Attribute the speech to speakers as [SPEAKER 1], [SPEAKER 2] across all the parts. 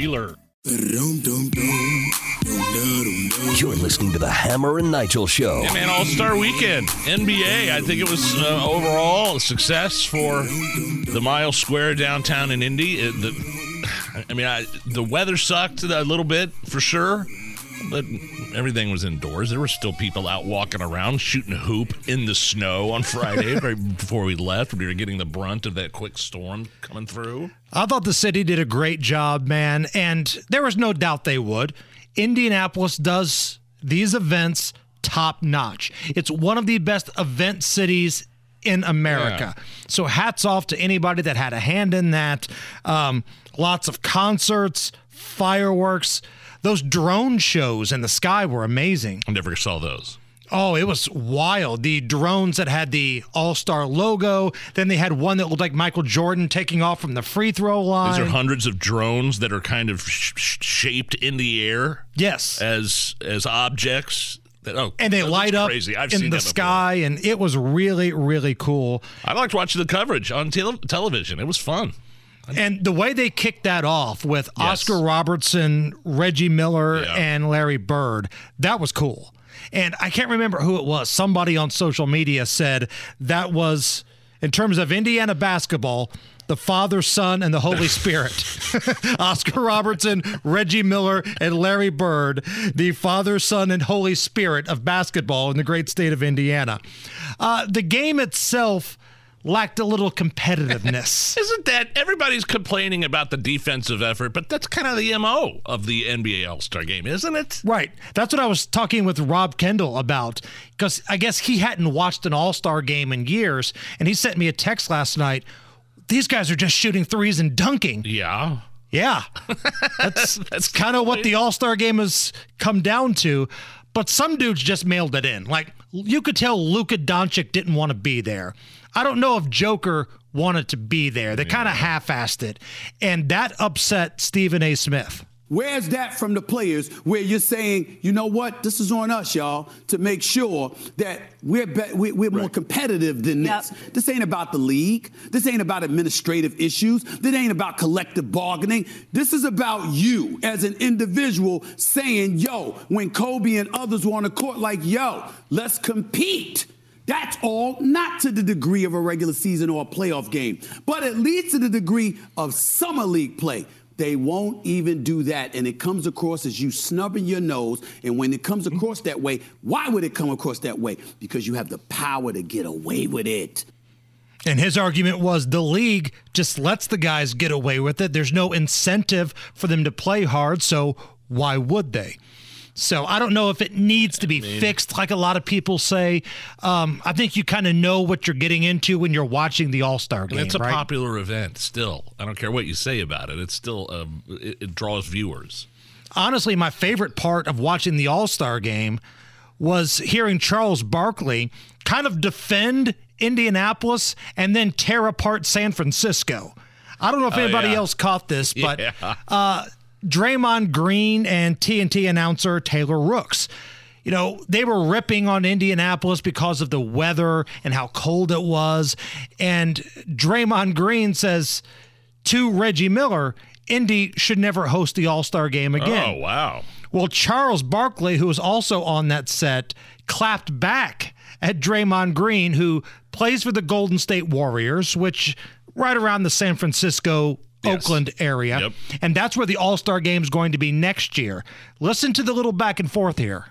[SPEAKER 1] dealer.
[SPEAKER 2] You're listening to the Hammer and Nigel Show.
[SPEAKER 3] Yeah, man, All Star Weekend, NBA. I think it was uh, overall a success for the Mile Square downtown in Indy. It, the, I mean, I, the weather sucked a little bit for sure, everything was indoors. There were still people out walking around shooting hoop in the snow on Friday right before we left. We were getting the brunt of that quick storm coming through.
[SPEAKER 4] I thought the city did a great job, man, and there was no doubt they would. Indianapolis does these events top notch. It's one of the best event cities in America. Yeah. So hats off to anybody that had a hand in that. Um, lots of concerts, fireworks. Those drone shows in the sky were amazing.
[SPEAKER 3] I never saw those.
[SPEAKER 4] Oh, it was wild. The drones that had the All Star logo. Then they had one that looked like Michael Jordan taking off from the free throw line.
[SPEAKER 3] These are hundreds of drones that are kind of sh- shaped in the air.
[SPEAKER 4] Yes.
[SPEAKER 3] As as objects. That, oh,
[SPEAKER 4] and they light up crazy. I've in the sky, and it was really, really cool.
[SPEAKER 3] I liked watching the coverage on te- television. It was fun.
[SPEAKER 4] And the way they kicked that off with yes. Oscar Robertson, Reggie Miller, yeah. and Larry Bird, that was cool. And I can't remember who it was. Somebody on social media said that was, in terms of Indiana basketball, the Father, Son, and the Holy Spirit. Oscar Robertson, Reggie Miller, and Larry Bird, the Father, Son, and Holy Spirit of basketball in the great state of Indiana. Uh, the game itself lacked a little competitiveness.
[SPEAKER 3] Isn't that everybody's complaining about the defensive effort, but that's kind of the MO of the NBA All-Star game, isn't it?
[SPEAKER 4] Right. That's what I was talking with Rob Kendall about cuz I guess he hadn't watched an All-Star game in years and he sent me a text last night. These guys are just shooting threes and dunking.
[SPEAKER 3] Yeah.
[SPEAKER 4] Yeah. That's that's kind of what the All-Star game has come down to. But some dudes just mailed it in. Like you could tell Luka Doncic didn't want to be there. I don't know if Joker wanted to be there. They yeah. kind of half-assed it, and that upset Stephen A. Smith.
[SPEAKER 5] Where's that from the players where you're saying, you know what, this is on us, y'all, to make sure that we're be- we're, we're right. more competitive than this. Yep. This ain't about the league. This ain't about administrative issues. This ain't about collective bargaining. This is about you as an individual saying, yo, when Kobe and others were on the court, like, yo, let's compete. That's all, not to the degree of a regular season or a playoff game, but at least to the degree of summer league play. They won't even do that. And it comes across as you snubbing your nose. And when it comes mm-hmm. across that way, why would it come across that way? Because you have the power to get away with it.
[SPEAKER 4] And his argument was the league just lets the guys get away with it. There's no incentive for them to play hard, so why would they? So I don't know if it needs to be I mean, fixed, like a lot of people say. Um, I think you kind of know what you're getting into when you're watching the All Star game.
[SPEAKER 3] It's a
[SPEAKER 4] right?
[SPEAKER 3] popular event still. I don't care what you say about it. It's still um, it, it draws viewers.
[SPEAKER 4] Honestly, my favorite part of watching the All Star game was hearing Charles Barkley kind of defend Indianapolis and then tear apart San Francisco. I don't know if oh, anybody yeah. else caught this, but yeah. uh, Draymond Green and TNT announcer Taylor Rooks. You know, they were ripping on Indianapolis because of the weather and how cold it was. And Draymond Green says to Reggie Miller, Indy should never host the All Star game oh, again.
[SPEAKER 3] Oh, wow.
[SPEAKER 4] Well, Charles Barkley, who was also on that set, clapped back at Draymond Green, who plays for the Golden State Warriors, which right around the San Francisco yes. Oakland area. Yep. And that's where the All Star game is going to be next year. Listen to the little back and forth here.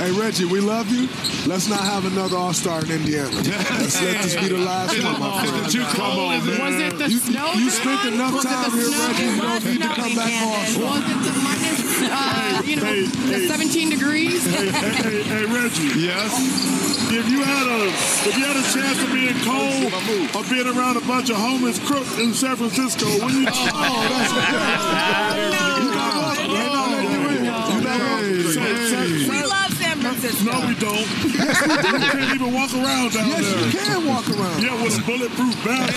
[SPEAKER 6] Hey Reggie, we love you. Let's not have another All Star in Indiana. Let's let this be the last one, my friend.
[SPEAKER 7] Too cold. Was it the
[SPEAKER 6] you,
[SPEAKER 7] snow?
[SPEAKER 6] You spent enough was time here, Reggie. You don't need to come back All Star.
[SPEAKER 7] Was it uh, you know, hey, hey, 17 degrees?
[SPEAKER 6] Hey, hey, hey, Reggie.
[SPEAKER 8] Yes.
[SPEAKER 6] If you had a if you had a chance of being cold or being around a bunch of homeless crooks in San Francisco, when you oh, that's No, we don't. Yes, we do. You can't even walk around down
[SPEAKER 8] yes,
[SPEAKER 6] there.
[SPEAKER 8] you can walk around.
[SPEAKER 6] Yeah, with a bulletproof vest.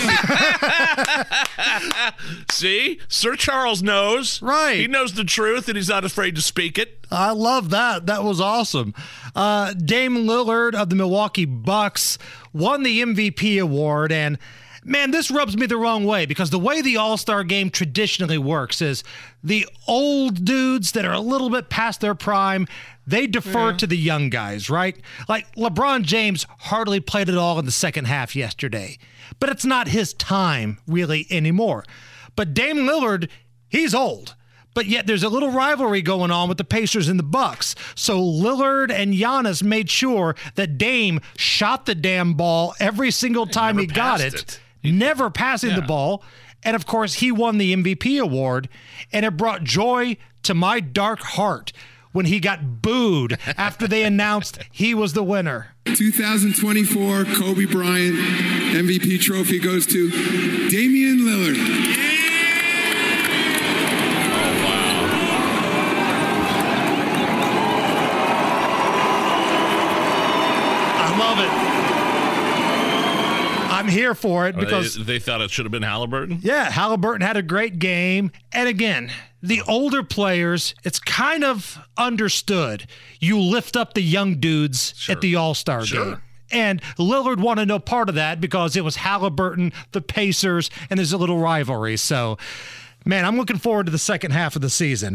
[SPEAKER 3] See, Sir Charles knows.
[SPEAKER 4] Right.
[SPEAKER 3] He knows the truth, and he's not afraid to speak it.
[SPEAKER 4] I love that. That was awesome. Uh, Dame Lillard of the Milwaukee Bucks won the MVP award, and man, this rubs me the wrong way because the way the All Star game traditionally works is the old dudes that are a little bit past their prime. They defer to the young guys, right? Like LeBron James hardly played at all in the second half yesterday, but it's not his time really anymore. But Dame Lillard, he's old. But yet there's a little rivalry going on with the Pacers and the Bucks. So Lillard and Giannis made sure that Dame shot the damn ball every single time he got it,
[SPEAKER 3] it.
[SPEAKER 4] Never passing the ball. And of course, he won the MVP award, and it brought joy to my dark heart when he got booed after they announced he was the winner.
[SPEAKER 9] 2024 Kobe Bryant MVP trophy goes to Damian Lillard.
[SPEAKER 4] Oh, I love it. I'm here for it oh, because
[SPEAKER 3] they, they thought it should have been Halliburton.
[SPEAKER 4] Yeah, Halliburton had a great game. And again, the older players, it's kind of understood. You lift up the young dudes at the All Star
[SPEAKER 3] Sure.
[SPEAKER 4] game. And Lillard wanted no part of that because it was Halliburton, the Pacers, and there's a little rivalry. So, man, I'm looking forward to the second half of the season.